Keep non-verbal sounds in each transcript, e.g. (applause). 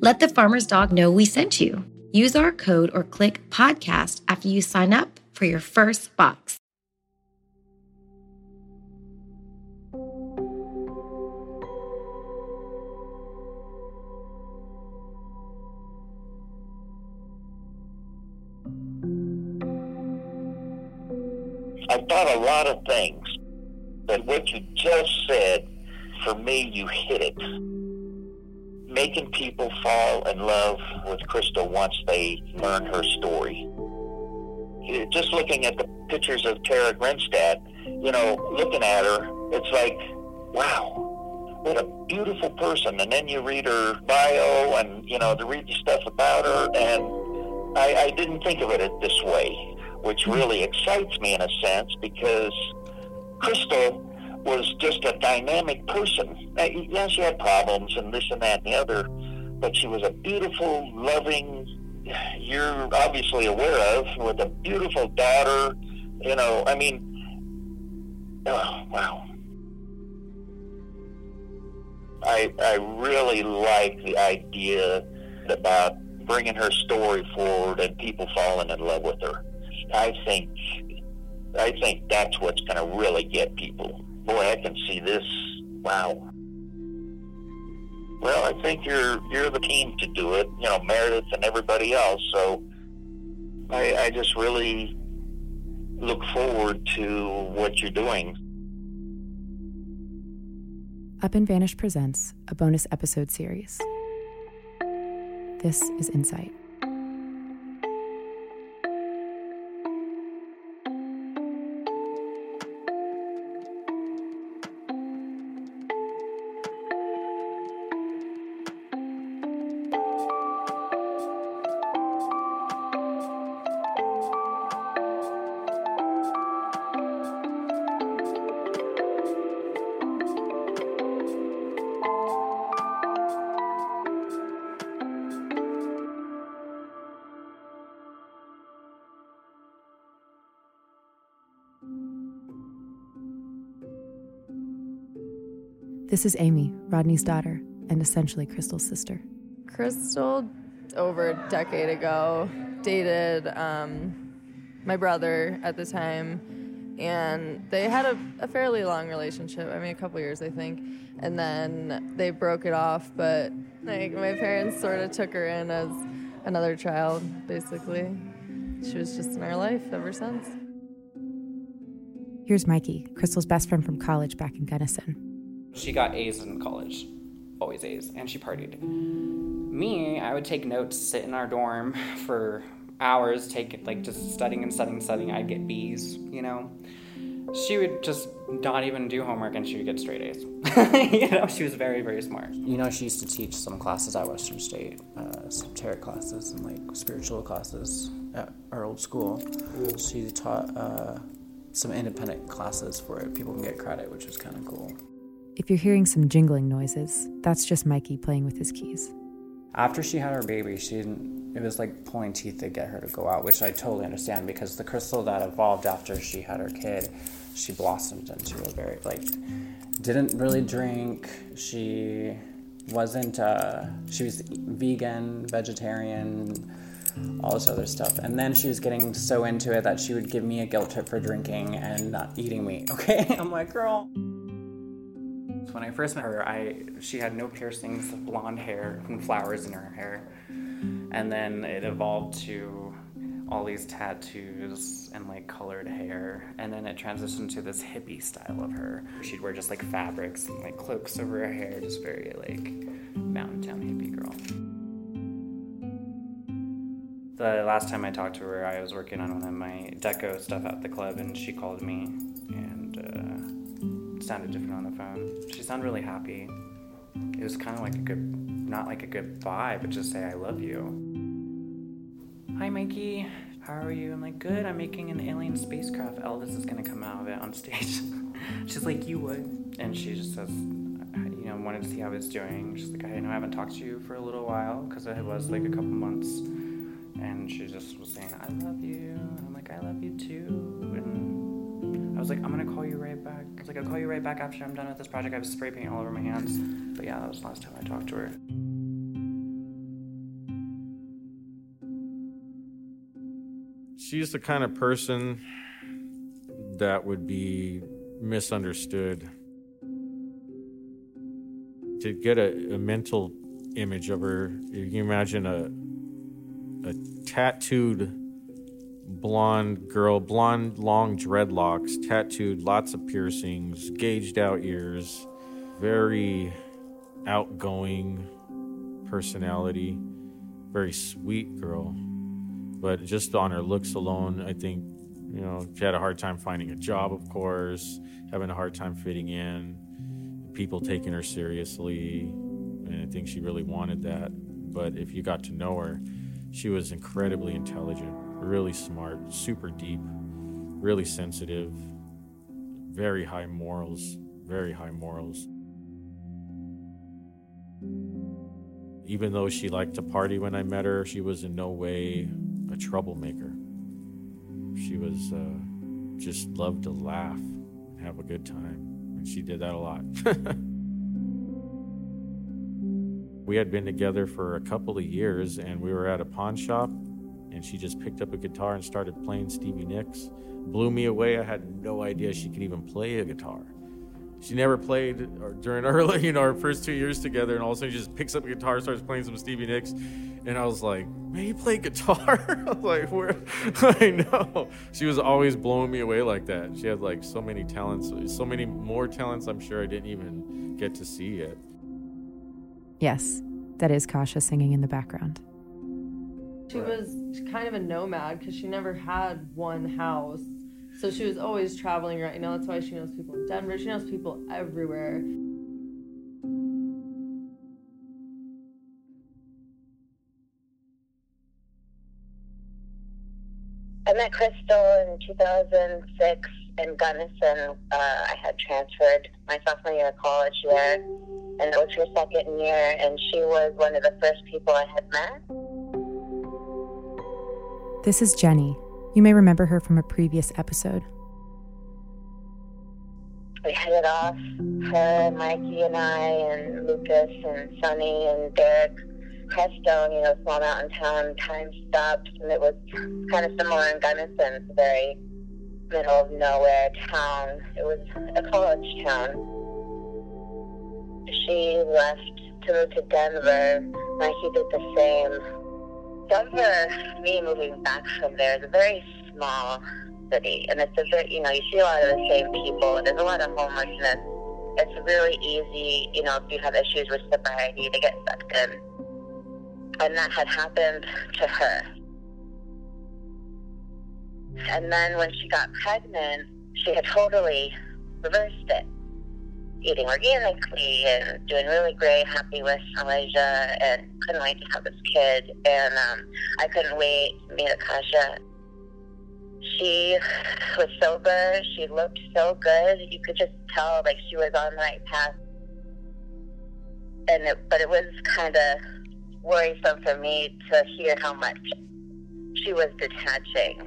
Let the farmer's dog know we sent you. Use our code or click podcast after you sign up for your first box. I thought a lot of things, but what you just said, for me, you hit it making people fall in love with Kristal once they learn her story. Just looking at the pictures of Tara Grinstead, you know, looking at her, it's like, wow, what a beautiful person. And then you read her bio and, you know, to read the stuff about her, and I, I didn't think of it this way, which really excites me in a sense because Kristal was just a dynamic person. Uh, yeah, she had problems and this and that and the other, but she was a beautiful, loving, you're obviously aware of, with a beautiful daughter. You know, I mean, oh, wow. I, I really like the idea about bringing her story forward and people falling in love with her. I think I think that's what's going to really get people boy, I can see this. Wow. Well, I think you're you're the team to do it. You know, Meredith and everybody else. So I, I just really look forward to what you're doing. Up and Vanished presents a bonus episode series. This is Insight. This is Amy, Rodney's daughter, and essentially Kristal's sister. Kristal, over a decade ago, dated um, my brother at the time, and they had a, a, fairly long relationship. I mean, a couple years, I think. And then they broke it off, but like my parents sort of took her in as another child, basically. She was just in our life ever since. Here's Mikey, Kristal's best friend from college back in Gunnison. She got A's in college, always A's, and she partied. Me, I would take notes, sit in our dorm (laughs) for hours, take like just studying and studying and studying. I'd get B's, you know. She would just not even do homework and she would get straight A's. (laughs) you know, she was very, very smart. You know, she used to teach some classes at Western State, uh, some tarot classes and like spiritual classes at our old school. She taught uh, some independent classes for it. People can get credit, which was kind of cool. If you're hearing some jingling noises, that's just Mikey playing with his keys. After she had her baby, she didn't, it was like pulling teeth to get her to go out, which I totally understand because the crystal that evolved after she had her kid, she blossomed into a very, like, didn't really drink. She wasn't, uh, she was vegan, vegetarian, all this other stuff. And then she was getting so into it that she would give me a guilt trip for drinking and not eating meat. (laughs) Okay? I'm like, girl. When I first met her, I she had no piercings, blonde hair, and flowers in her hair. And then it evolved to all these tattoos and like colored hair. And then it transitioned to this hippie style of her. She'd wear just like fabrics and like cloaks over her hair, just very like mountain town hippie girl. The last time I talked to her, I was working on one of my deco stuff at the club, and she called me sounded different on the phone. She sounded really happy. It was kind of like a good, not like a good bye, but just say I love you. Hi, Mikey. How are you? I'm like, good. I'm making an alien spacecraft. Elvis is gonna come out of it on (laughs) stage. She's like, you would. And she just says, you know, wanted to see how it's doing. She's like, I know I haven't talked to you for a little while because it was like a couple months. And she just was saying, I love you. And I'm like, I love you too. I was like, I'm gonna call you right back. I was like, I'll call you right back after I'm done with this project. I have spray paint all over my hands. But yeah, that was the last time I talked to her. she's the kind of person that would be misunderstood. To get a, a mental image of her, you can imagine a a tattooed blonde girl, blonde long dreadlocks, tattooed, lots of piercings, gauged out ears, very outgoing personality, very sweet girl but just on her looks alone, I think, you know, she had a hard time finding a job, of course, having a hard time fitting in, people taking her seriously. And I think she really wanted that. But if you got to know her, she was incredibly intelligent, really smart, super deep, really sensitive, very high morals, very high morals. Even though she liked to party when I met her, she was in no way a troublemaker. She was uh, just loved to laugh, and have a good time, and she did that a lot. (laughs) we had been together for a couple of years, and we were at a pawn shop, and she just picked up a guitar and started playing Stevie Nicks. Blew me away. I had no idea she could even play a guitar she never played or during early, (laughs) you know, our first two years together, and all of a sudden she just picks up a guitar, starts playing some Stevie Nicks, and I was like, man, you play guitar? (laughs) I was like, where? (laughs) I know. She was always blowing me away like that. She had like so many talents, so many more talents I'm sure I didn't even get to see yet. Yes, that is Kasha singing in the background. She was kind of a nomad because she never had one house so she was always traveling right now. That's why she knows people in Denver. She knows people everywhere. I met Kristal in 2006 in Gunnison. Uh, I had transferred my sophomore year of college there, and it was her second year, and she was one of the first people I had met. This is Jenny, you may remember her from a previous episode. We headed off, her, Mikey, and I, and Lucas, and Sonny, and Derek. Crestone, you know, small mountain town, time stopped, and it was kind of similar in Gunnison. Very middle of nowhere town. It was a college town. She left to move to Denver. Mikey did the same. Denver, me moving back from there, is a very small city, and it's a very, you know, you see a lot of the same people, there's a lot of homelessness. It's really easy, you know, if you have issues with sobriety, to get sucked in. And that had happened to her. And then when she got pregnant, she had totally reversed it eating organically and doing really great, happy with Malaysia, and couldn't wait to have this kid. And um, I couldn't wait to meet Akasha. She was sober. She looked so good. You could just tell like she was on the right path. And it, but it was kind of worrisome for me to hear how much she was detaching.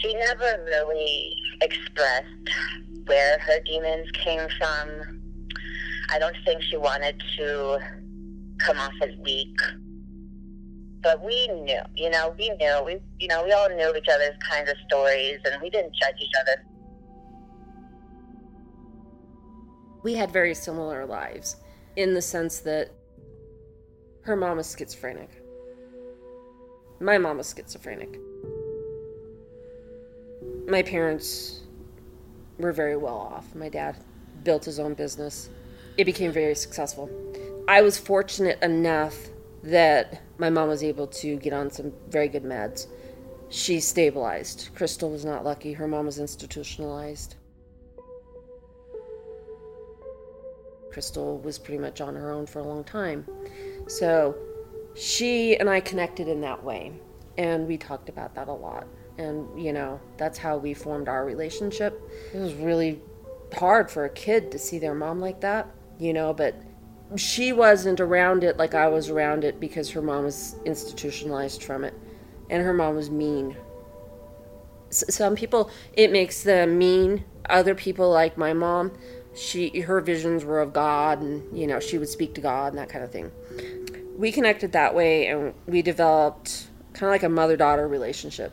She never really expressed where her demons came from. I don't think she wanted to come off as weak. But we knew, you know, we knew, we, you know, we all knew each other's kinds of stories, and we didn't judge each other. We had very similar lives in the sense that her mom is schizophrenic. My mom was schizophrenic. My parents were very well off. My dad built his own business. It became very successful. I was fortunate enough that my mom was able to get on some very good meds. She stabilized. Kristal was not lucky. Her mom was institutionalized. Kristal was pretty much on her own for a long time. So she and I connected in that way. And we talked about that a lot. And, you know, that's how we formed our relationship. It was really hard for a kid to see their mom like that, you know, but she wasn't around it like I was around it because her mom was institutionalized from it. And her mom was mean. S- some people, it makes them mean. Other people, like my mom, she her visions were of God and you know she would speak to God and that kind of thing. We connected that way and we developed kind of like a mother daughter relationship.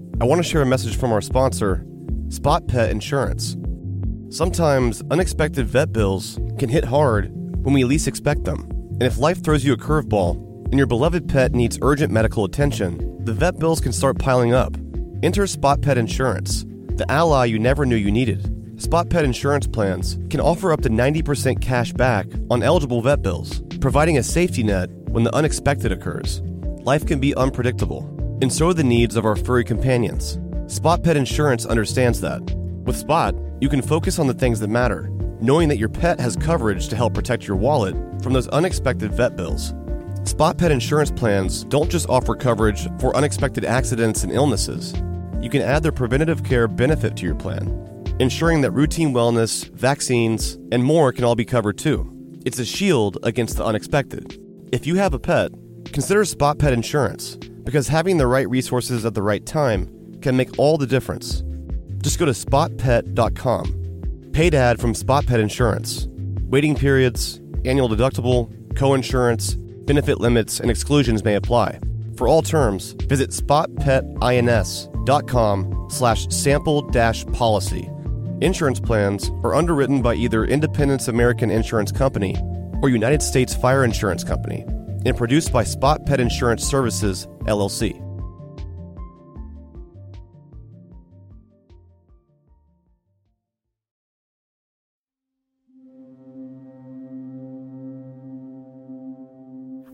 I want to share a message from our sponsor, Spot Pet Insurance. Sometimes unexpected vet bills can hit hard when we least expect them. And if life throws you a curveball and your beloved pet needs urgent medical attention, the vet bills can start piling up. Enter Spot Pet Insurance, the ally you never knew you needed. Spot Pet insurance plans can offer up to 90% cash back on eligible vet bills, providing a safety net when the unexpected occurs. Life can be unpredictable and so are the needs of our furry companions. Spot Pet Insurance understands that. With Spot, you can focus on the things that matter, knowing that your pet has coverage to help protect your wallet from those unexpected vet bills. Spot Pet insurance plans don't just offer coverage for unexpected accidents and illnesses. You can add their preventative care benefit to your plan, ensuring that routine wellness, vaccines, and more can all be covered too. It's a shield against the unexpected. If you have a pet, consider Spot Pet Insurance because having the right resources at the right time can make all the difference. Just go to spotpet.com. Paid ad from Spot Pet Insurance. Waiting periods, annual deductible, co-insurance, benefit limits, and exclusions may apply. For all terms, visit spotpetins.com slash sample dash policy. Insurance plans are underwritten by either Independence American Insurance Company or United States Fire Insurance Company and produced by Spot Pet Insurance Services, LLC.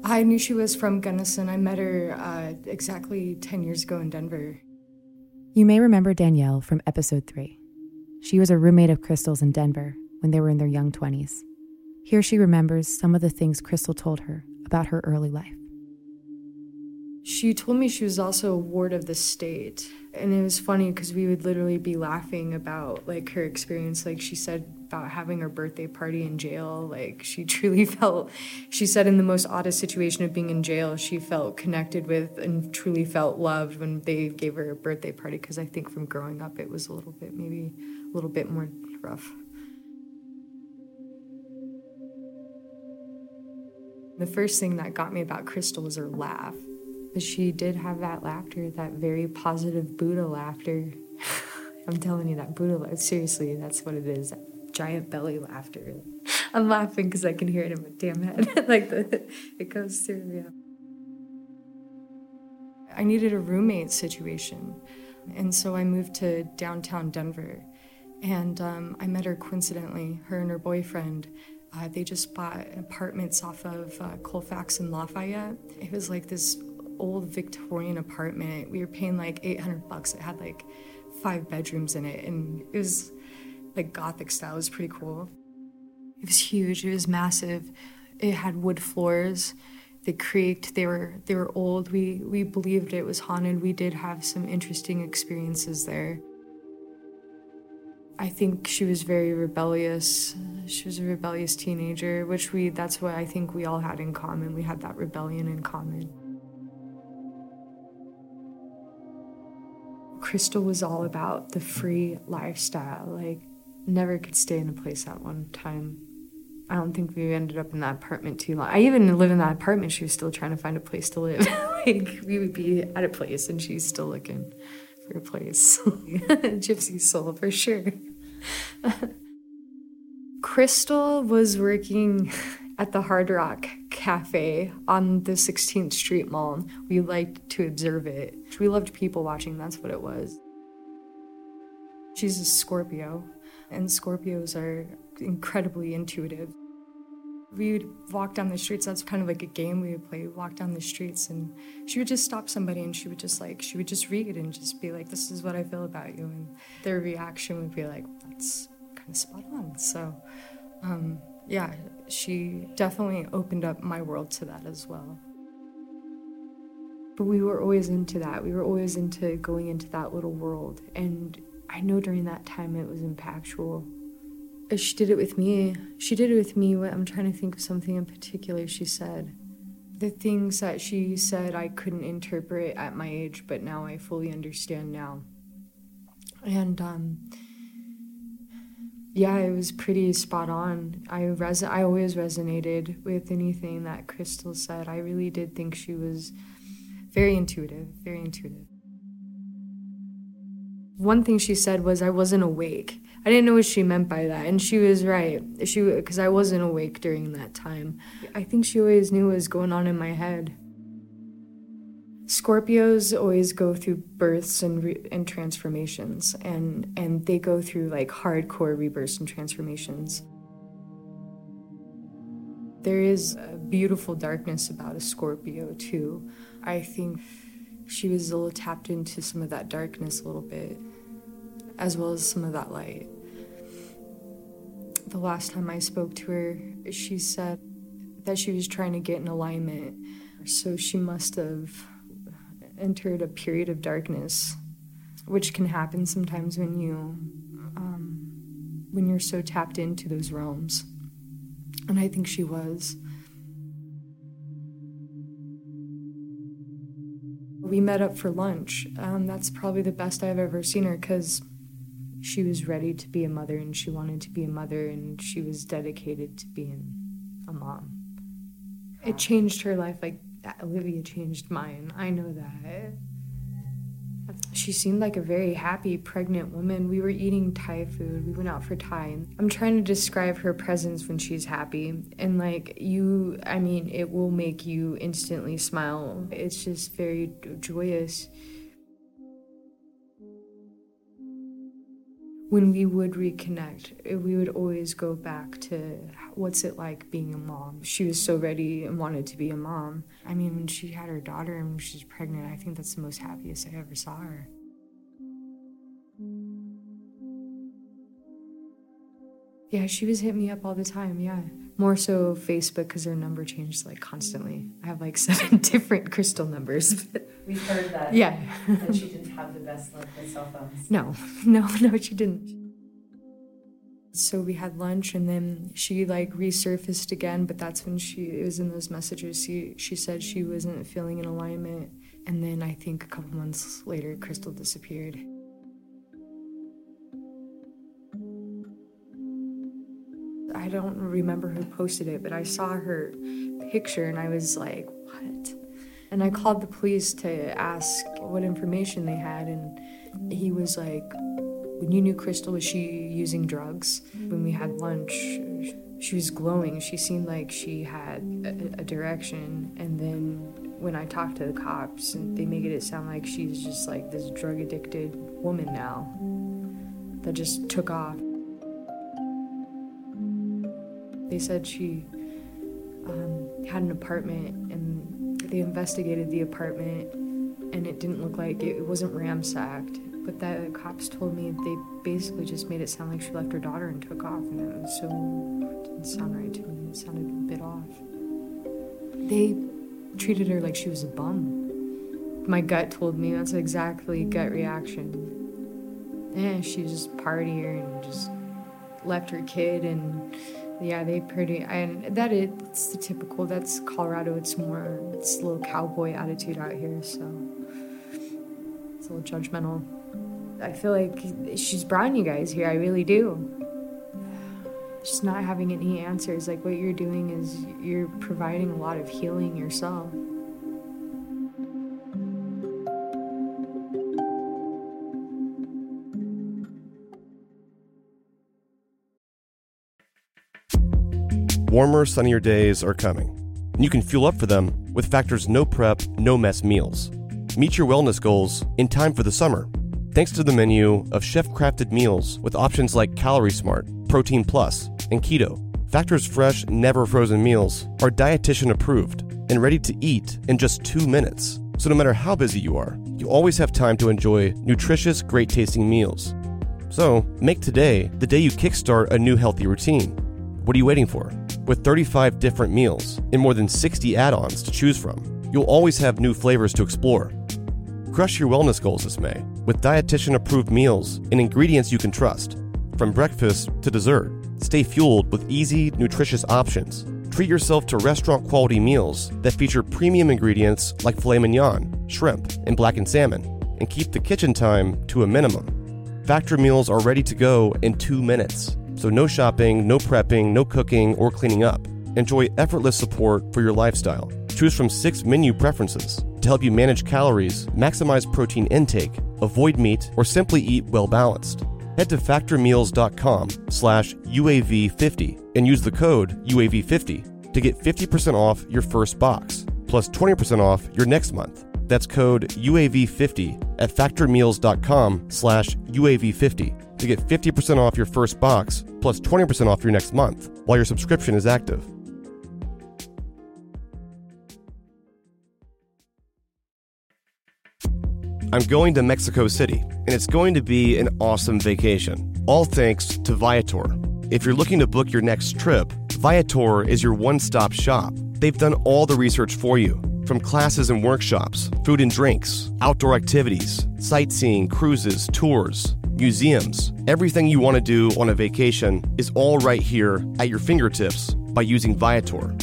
I knew she was from Gunnison. I met her uh, exactly 10 years ago in Denver. You may remember Danielle from episode 3. She was a roommate of Kristal's in Denver when they were in their young 20s. Here she remembers some of the things Kristal told her about her early life. She told me she was also a ward of the state. And it was funny because we would literally be laughing about like her experience. Like she said about having her birthday party in jail. Like she (laughs) truly felt, she said in the most oddest situation of being in jail, she felt connected with and truly felt loved when they gave her a birthday party. Because I think from growing up, it was a little bit, maybe a little bit more rough. The first thing that got me about Kristal was her laugh. But she did have that laughter, that very positive Buddha laughter. (laughs) I'm telling you, that Buddha, seriously, that's what it is. That giant belly laughter. (laughs) I'm laughing because I can hear it in my damn head. (laughs) like the, it goes through, yeah. I needed a roommate situation. And so I moved to downtown Denver. And um, I met her coincidentally, her and her boyfriend. Uh, they just bought apartments off of uh, Colfax and Lafayette. It was like this old Victorian apartment. We were paying like 800 bucks. It had like five bedrooms in it, and it was like gothic style. It was pretty cool. It was huge. It was massive. It had wood floors. They creaked. They were they were old. We we believed it was haunted. We did have some interesting experiences there. I think she was very rebellious. She was a rebellious teenager, which we that's what I think we all had in common. We had that rebellion in common. Kristal was all about the free lifestyle. Like never could stay in a place at one time. I don't think we ended up in that apartment too long. I even live in that apartment. She was still trying to find a place to live. (laughs) like we would be at a place and she's still looking for a place. (laughs) Gypsy soul for sure. (laughs) Kristal was working at the Hard Rock Cafe on the 16th Street Mall. We liked to observe it. We loved people watching, that's what it was. She's a Scorpio, and Scorpios are incredibly intuitive. We would walk down the streets, that's kind of like a game we would play, We'd walk down the streets, and she would just stop somebody and she would just like, she would just read and just be like, this is what I feel about you. And their reaction would be like, that's kind of spot on. So, um, yeah, she definitely opened up my world to that as well. But we were always into that. We were always into going into that little world. And I know during that time it was impactful. Uh, she did it with me. She did it with me. I'm trying to think of something in particular she said. The things that she said I couldn't interpret at my age, but now I fully understand now. And um, yeah, it was pretty spot on. I res- I always resonated with anything that Kristal said. I really did think she was very intuitive, very intuitive. One thing she said was I wasn't awake. I didn't know what she meant by that, and she was right. She because I wasn't awake during that time. I think she always knew what was going on in my head. Scorpios always go through births and, re- and transformations, and, and they go through like hardcore rebirths and transformations. There is a beautiful darkness about a Scorpio, too. I think she was a little tapped into some of that darkness a little bit, as well as some of that light. The last time I spoke to her, she said that she was trying to get in alignment, so she must have entered a period of darkness, which can happen sometimes when you um, when you're so tapped into those realms. And I think she was. We met up for lunch. Um, that's probably the best I've ever seen her because she was ready to be a mother and she wanted to be a mother and she was dedicated to being a mom. It changed her life like Olivia changed mine. I know that. She seemed like a very happy pregnant woman. We were eating Thai food. We went out for Thai. I'm trying to describe her presence when she's happy. And like you, I mean, it will make you instantly smile. It's just very joyous. When we would reconnect, eh, we would always go back to what's it like being a mom. She was so ready and wanted to be a mom. I mean, when she had her daughter and she's pregnant, I think that's the most happiest I ever saw her. Yeah, she was hitting me up all the time. Yeah, more so Facebook because her number changed like constantly. I have like (laughs) seven different crystal numbers. We've heard that. Yeah. that she didn't have the best luck with cell phones. No, (laughs) no, no, she didn't. So we had lunch, and then she like resurfaced again. But that's when she it was in those messages. She she said she wasn't feeling in alignment, and then I think a couple months later, Kristal disappeared. I don't remember who posted it, but I saw her picture and I was like, what? And I called the police to ask what information they had, and he was like, when you knew Kristal, was she using drugs? When we had lunch, she was glowing. She seemed like she had a, a direction. And then when I talked to the cops, they make it sound like she's just like this drug addicted woman now that just took off. They said she um, had an apartment and they investigated the apartment and it didn't look like it, it wasn't ramsacked. But the cops told me they basically just made it sound like she left her daughter and took off, and it was so didn't sound right to me. It sounded a bit off. They treated her like she was a bum. My gut told me that's exactly gut reaction. Yeah, she just partier and just left her kid and yeah, they pretty and that is it's the typical. That's Colorado. It's more it's a little cowboy attitude out here, so it's a little judgmental. I feel like she's brown, you guys here. I really do. Just not having any answers. Like what you're doing is you're providing a lot of healing yourself. Warmer, sunnier days are coming, and you can fuel up for them with Factor's no prep, no mess meals. Meet your wellness goals in time for the summer, thanks to the menu of chef crafted meals with options like Calorie Smart, Protein Plus, and Keto. Factor's fresh, never frozen meals are dietitian approved and ready to eat in just two minutes. So no matter how busy you are, you always have time to enjoy nutritious, great tasting meals. So make today the day you kickstart a new healthy routine. What are you waiting for? With 35 different meals and more than 60 add ons to choose from, you'll always have new flavors to explore. Crush your wellness goals this May with dietitian approved meals and ingredients you can trust. From breakfast to dessert, stay fueled with easy, nutritious options. Treat yourself to restaurant quality meals that feature premium ingredients like filet mignon, shrimp, and blackened salmon, and keep the kitchen time to a minimum. Factor meals are ready to go in two minutes, so no shopping, no prepping, no cooking, or cleaning up. Enjoy effortless support for your lifestyle. Choose from six menu preferences to help you manage calories, maximize protein intake, avoid meat, or simply eat well balanced. Head to factormeals.com slash UAV50 and use the code UAV50 to get 50% off your first box, plus 20% off your next month. That's code UAV50 at factormeals.com slash UAV50 to get 50% off your first box, plus 20% off your next month while your subscription is active. I'm going to Mexico City, and it's going to be an awesome vacation. All thanks to Viator. If you're looking to book your next trip, Viator is your one stop shop. They've done all the research for you from classes and workshops, food and drinks, outdoor activities, sightseeing, cruises, tours, museums. Everything you want to do on a vacation is all right here at your fingertips by using Viator.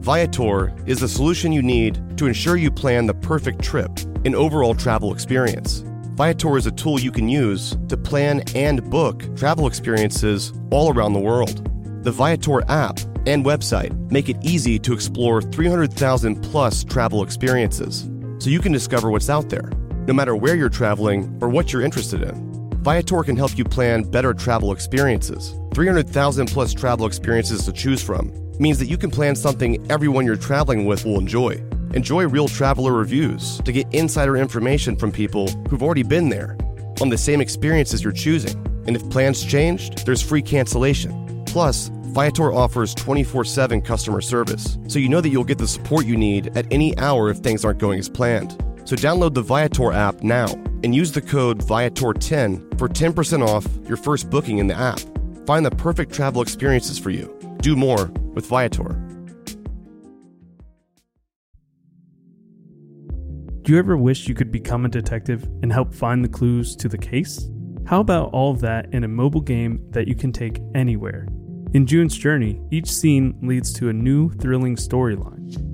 Viator is the solution you need to ensure you plan the perfect trip and overall travel experience. Viator is a tool you can use to plan and book travel experiences all around the world. The Viator app and website make it easy to explore 300,000 plus travel experiences so you can discover what's out there, no matter where you're traveling or what you're interested in. Viator can help you plan better travel experiences. 300,000 plus travel experiences to choose from means that you can plan something everyone you're traveling with will enjoy. Enjoy real traveler reviews to get insider information from people who've already been there on the same experiences you're choosing. And if plans changed, there's free cancellation. Plus, Viator offers 24 7 customer service, so you know that you'll get the support you need at any hour if things aren't going as planned. So download the Viator app now and use the code Viator10 for 10% off your first booking in the app. Find the perfect travel experiences for you. Do more with Viator. Do you ever wish you could become a detective and help find the clues to the case? How about all of that in a mobile game that you can take anywhere? In June's Journey, each scene leads to a new thrilling storyline.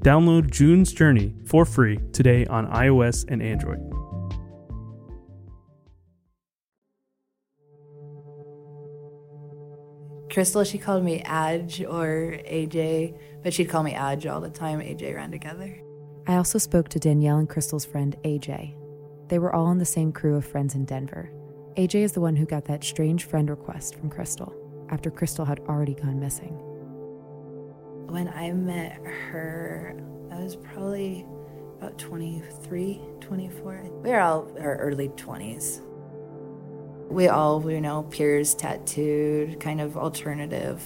Download June's Journey for free today on iOS and Android. Kristal, she called me Adge or AJ, but she'd call me Adge all the time. AJ ran together. I also spoke to Danielle and Kristal's friend AJ. They were all in the same crew of friends in Denver. AJ is the one who got that strange friend request from Kristal after Kristal had already gone missing. When I met her, I was probably about 23, 24. We were all our early 20s. We all, you know, peers tattooed, kind of alternative.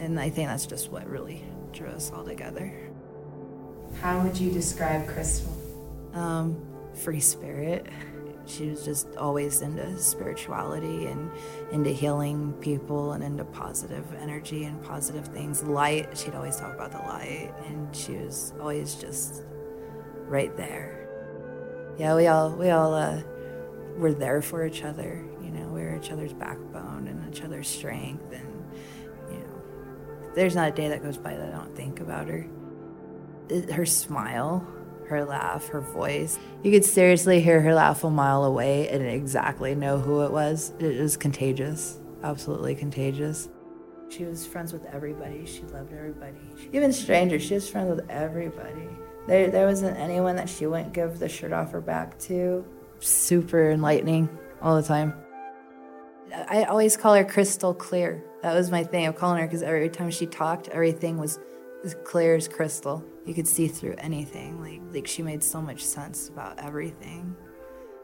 And I think that's just what really drew us all together. How would you describe Kristal? Um, free spirit. She was just always into spirituality and into healing people and into positive energy and positive things. Light, she'd always talk about the light, and she was always just right there. Yeah, we all we all uh, were there for each other. You know, we were each other's backbone and each other's strength. And you know, there's not a day that goes by that I don't think about her. It, her smile her laugh, her voice. You could seriously hear her laugh a mile away and exactly know who it was. It was contagious, absolutely contagious. She was friends with everybody. She loved everybody. Even strangers, she was friends with everybody. There, there wasn't anyone that she wouldn't give the shirt off her back to. Super enlightening all the time. I always call her crystal clear. That was my thing of calling her because every time she talked, everything was clear as crystal. You could see through anything. Like like she made so much sense about everything.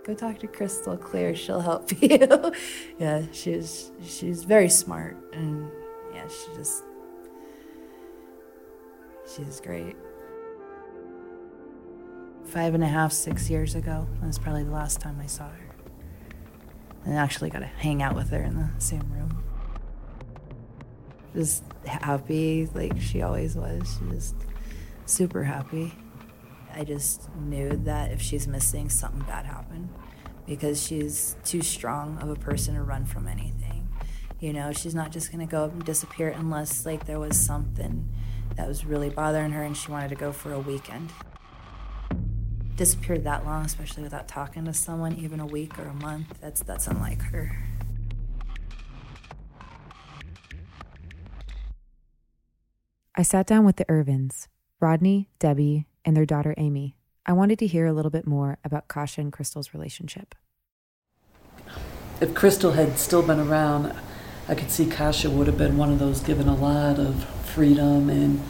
Go talk to Crystal Clear. She'll help (laughs) you. yeah, she's she's very smart and yeah, she just she's great. Five and a half, six years ago. That's probably the last time I saw her. And actually got to hang out with her in the same room just happy like she always was. She just super happy. I just knew that if she's missing, something bad happened because she's too strong of a person to run from anything. You know, she's not just gonna go and disappear unless like there was something that was really bothering her and she wanted to go for a weekend. Disappeared that long, especially without talking to someone, even a week or a month, that's that's unlike her. I sat down with the Irvins, Rodney, Debbie, and their daughter Amy. I wanted to hear a little bit more about Kasha and Kristal's relationship. If Kristal had still been around, I could see Kasha would have been one of those given a lot of freedom and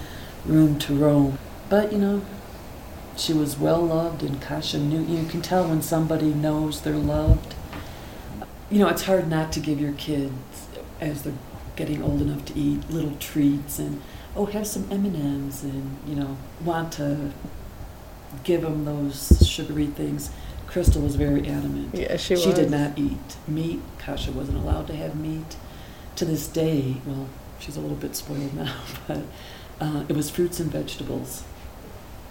room to roam. But, you know, she was well loved, and Kasha knew. You can tell when somebody knows they're loved. You know, it's hard not to give your kids, as they're getting old enough to eat, little treats and oh, have some M&Ms and, you know, want to give them those sugary things. Kristal was very adamant. Yeah, she She was. did not eat meat. Kasha wasn't allowed to have meat. To this day, well, she's a little bit spoiled (laughs) now, but uh, it was fruits and vegetables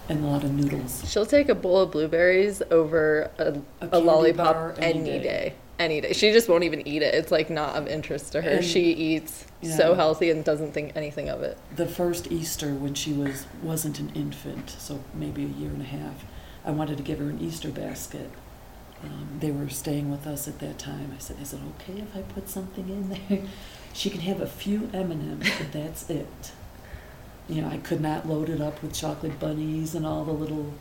and a lot of noodles. She'll take a bowl of blueberries over a, a, A lollipop any any, day. day. Any day. She just won't even eat it. It's like not of interest to her. And- she eats Yeah. so healthy and doesn't think anything of it. The first Easter when she was wasn't an infant, so maybe a year and a half, I wanted to give her an Easter basket. Um, they were staying with us at that time. I said, "Is it okay if I put something in there? (laughs) She can have a few M and M's, but that's it." You know, I could not load it up with chocolate bunnies and all the little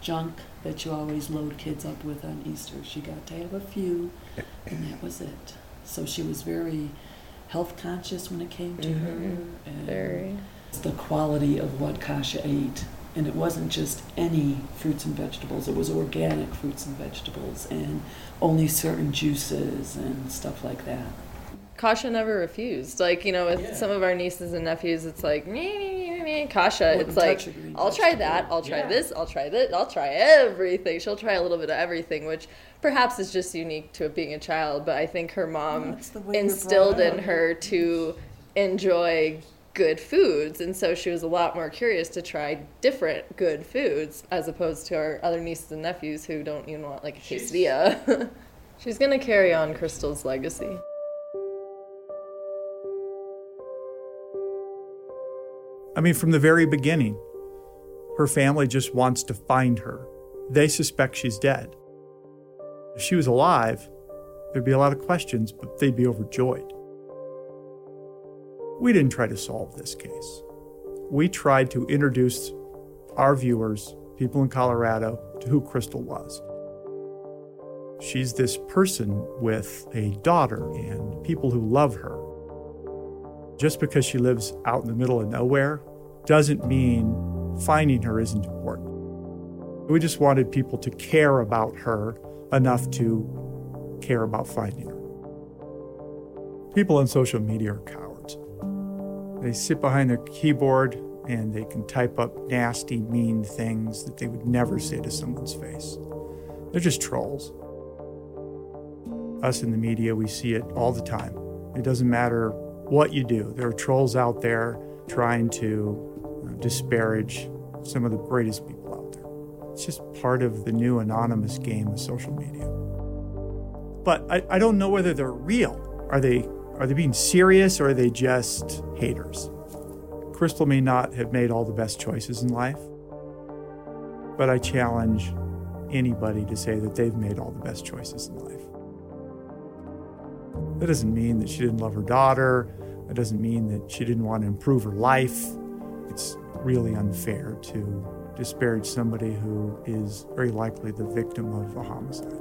junk that you always load kids up with on Easter. She got to have a few, and that was it. So she was very health conscious when it came to mm-hmm. her. And Very. The quality of what Kasha ate. And it wasn't just any fruits and vegetables, it was organic fruits and vegetables and only certain juices and stuff like that. Kasha never refused. Like, you know, with some of our nieces and nephews, it's like, me, me, me, me. Kasha, Wouldn't it's like, touch a green I'll try that, I'll try Yeah. this, I'll try this, I'll try everything. She'll try a little bit of everything, which perhaps is just unique to being a child, but I think her mom That's the way you're instilled in up. her to enjoy good foods, and so she was a lot more curious to try different good foods as opposed to our other nieces and nephews who don't even want like a quesadilla. (laughs) She's gonna carry on Kristal's legacy. I mean, from the very beginning, her family just wants to find her. They suspect she's dead. If she was alive, there'd be a lot of questions, but they'd be overjoyed. We didn't try to solve this case. We tried to introduce our viewers, people in Colorado, to who Kristal was. She's this person with a daughter and people who love her. Just because she lives out in the middle of nowhere doesn't mean finding her isn't important. We just wanted people to care about her enough to care about finding her. People on social media are cowards. They sit behind their keyboard and they can type up nasty, mean things that they would never say to someone's face. They're just trolls. Us in the media, we see it all the time. It doesn't matter what you do, there are trolls out there trying to disparage some of the greatest people out there. It's just part of the new anonymous game of social media. But I, I don't know whether they're real. Are they are they being serious or are they just haters? Kristal may not have made all the best choices in life, but I challenge anybody to say that they've made all the best choices in life. That doesn't mean that she didn't love her daughter. That doesn't mean that she didn't want to improve her life. It's really unfair to disparage somebody who is very likely the victim of a homicide.